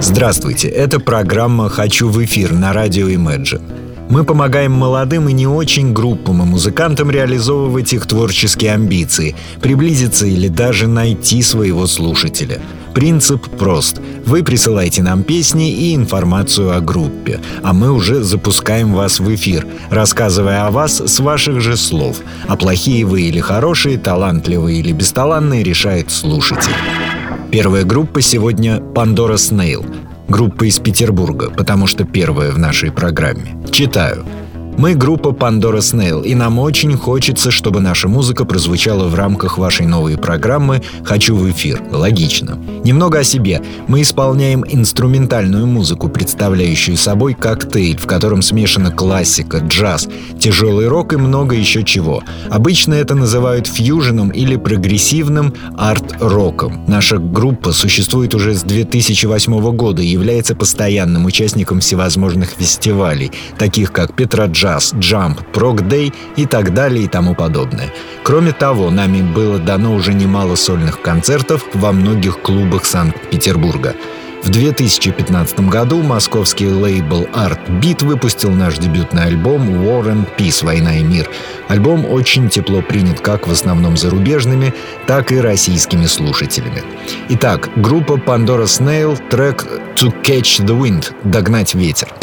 Здравствуйте, это программа «Хочу в эфир» на радио Imagine. Мы помогаем молодым и не очень группам и музыкантам реализовывать их творческие амбиции, приблизиться или даже найти своего слушателя. Принцип прост. Вы присылаете нам песни и информацию о группе, а мы уже запускаем вас в эфир, рассказывая о вас с ваших же слов. А плохие вы или хорошие, талантливые или бесталанные решает слушатель. Первая группа сегодня «Пандора Снейл», группа из Петербурга, потому что первая в нашей программе. Читаю. Мы группа Pandora Snail, и нам очень хочется, чтобы наша музыка прозвучала в рамках вашей новой программы «Хочу в эфир». Логично. Немного о себе. Мы исполняем инструментальную музыку, представляющую собой коктейль, в котором смешана классика, джаз, тяжелый рок и много еще чего. Обычно это называют фьюженом или прогрессивным арт-роком. Наша группа существует уже с 2008 года и является постоянным участником всевозможных фестивалей, таких как Петра Джаз, джамп, прог-дэй и так далее и тому подобное. Кроме того, нами было дано уже немало сольных концертов во многих клубах Санкт-Петербурга. В 2015 году московский лейбл Art Beat выпустил наш дебютный альбом War and Peace «Война и мир». Альбом очень тепло принят как в основном зарубежными, так и российскими слушателями. Итак, группа Pandora Snail, трек «To Catch the Wind» — «Догнать ветер».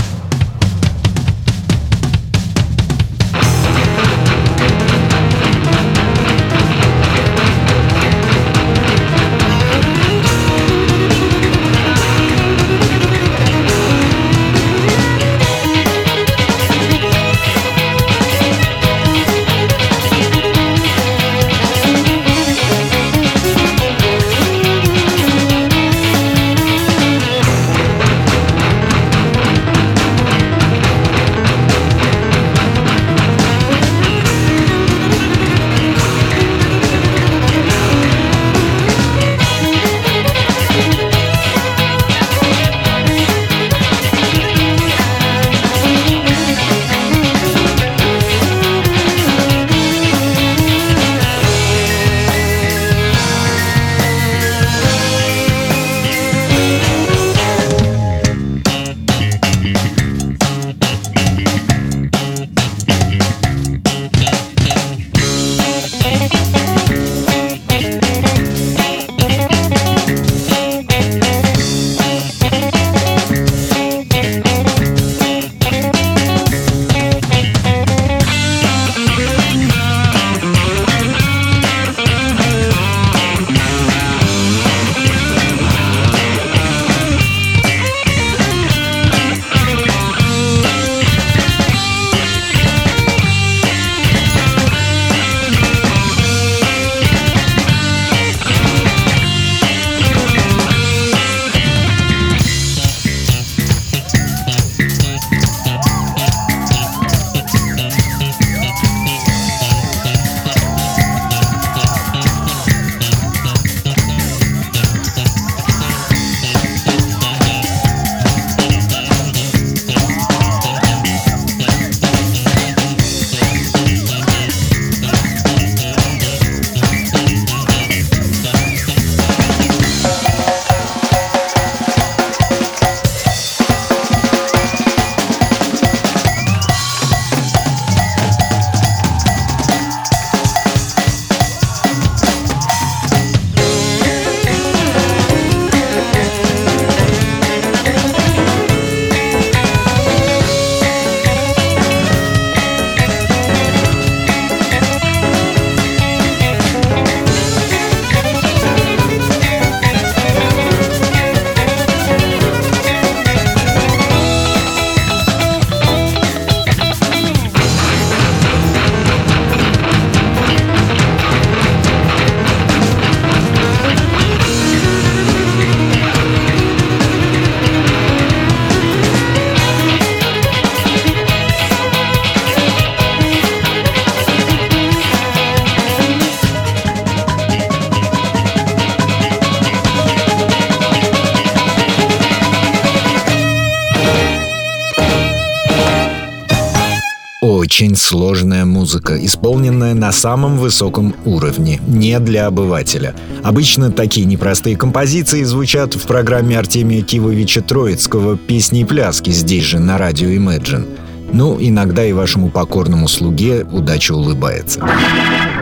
Сложная музыка, исполненная на самом высоком уровне, не для обывателя. Обычно такие непростые композиции звучат в программе Артемия Кивовича Троицкого «Песни и пляски» здесь же, на радио Imagine. Ну, иногда и вашему покорному слуге удача улыбается.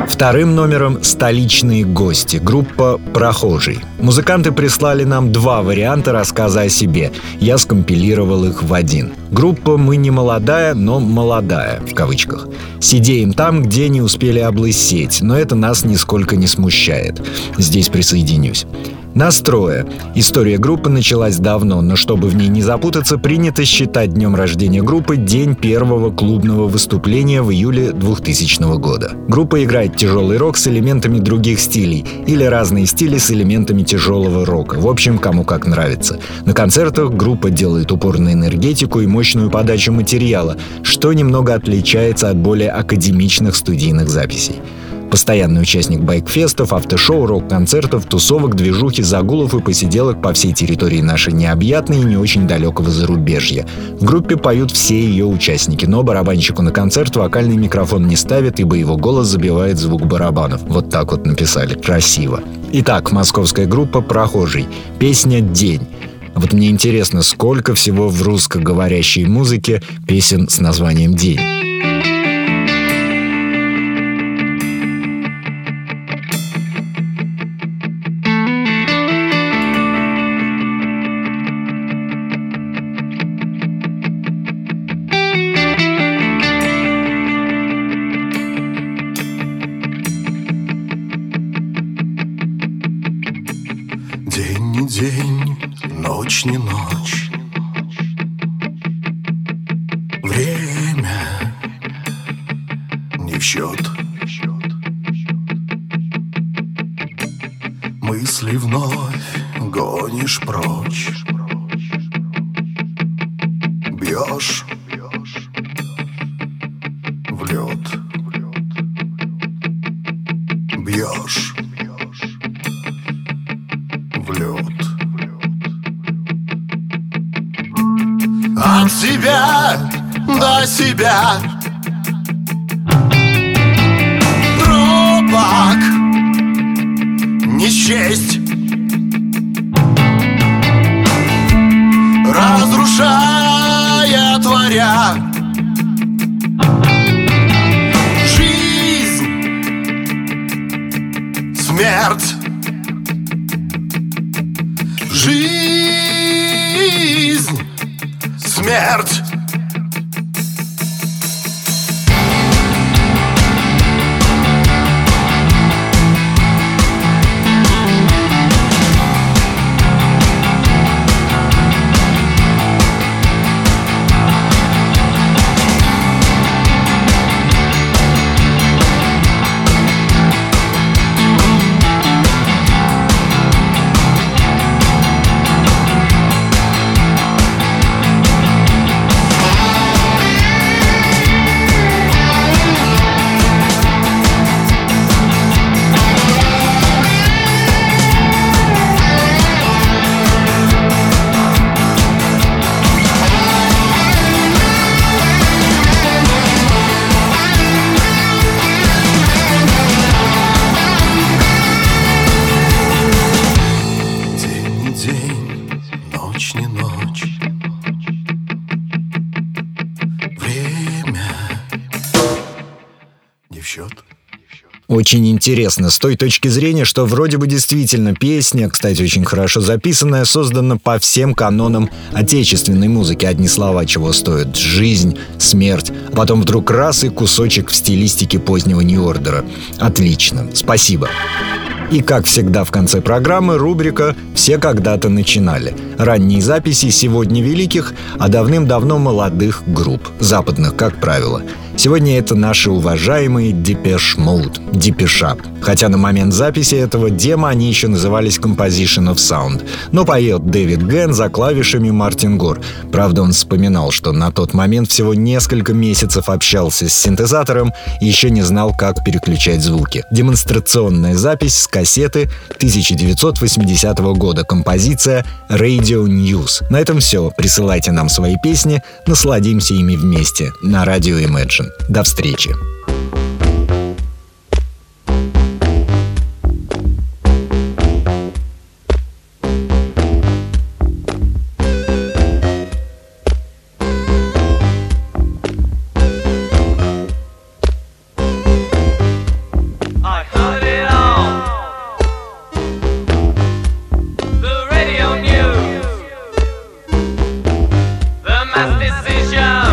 Вторым номером «Столичные гости» — группа «Прохожий». Музыканты прислали нам два варианта рассказа о себе. Я скомпилировал их в один. Группа «Мы не молодая, но молодая» в кавычках. Сидеем там, где не успели облысеть, но это нас нисколько не смущает. Здесь присоединюсь. Настроя. История группы началась давно, но чтобы в ней не запутаться, принято считать днем рождения группы день первого клубного выступления в июле 2000 года. Группа играет тяжелый рок с элементами других стилей или разные стили с элементами тяжелого рока. В общем, кому как нравится. На концертах группа делает упор на энергетику и мощную подачу материала, что немного отличается от более академичных студийных записей. Постоянный участник байкфестов, автошоу, рок-концертов, тусовок, движухи, загулов и посиделок по всей территории нашей необъятной и не очень далекого зарубежья. В группе поют все ее участники, но барабанщику на концерт вокальный микрофон не ставят, ибо его голос забивает звук барабанов. Вот так вот написали. Красиво. Итак, московская группа «Прохожий». Песня «День». Вот мне интересно, сколько всего в русскоговорящей музыке песен с названием день, ночь не ночь. Время не в счет. Мысли вновь гонишь прочь. Бьешь до себя. Пробок не счесть. Разрушая, творя. Жизнь Смерть. Жизнь смерть. Очень интересно, с той точки зрения, что вроде бы действительно песня, кстати, очень хорошо записанная, создана по всем канонам отечественной музыки. Одни слова чего стоят. Жизнь, смерть. А потом вдруг раз и кусочек в стилистике позднего Нью-Ордера. Отлично. Спасибо. И, как всегда в конце программы, рубрика «Все когда-то начинали». Ранние записи сегодня великих, а давным-давно молодых групп. Западных, как правило. Сегодня это наши уважаемые Depeche Mode, Депеша. Хотя на момент записи этого демо они еще назывались Composition of Sound. Но поет Дэвид Ген за клавишами Мартин Гор. Правда, он вспоминал, что на тот момент всего несколько месяцев общался с синтезатором и еще не знал, как переключать звуки. Демонстрационная запись с кассеты 1980 года. Композиция Radio News. На этом все. Присылайте нам свои песни, насладимся ими вместе на радио Imagine. Session. До встречи! decision.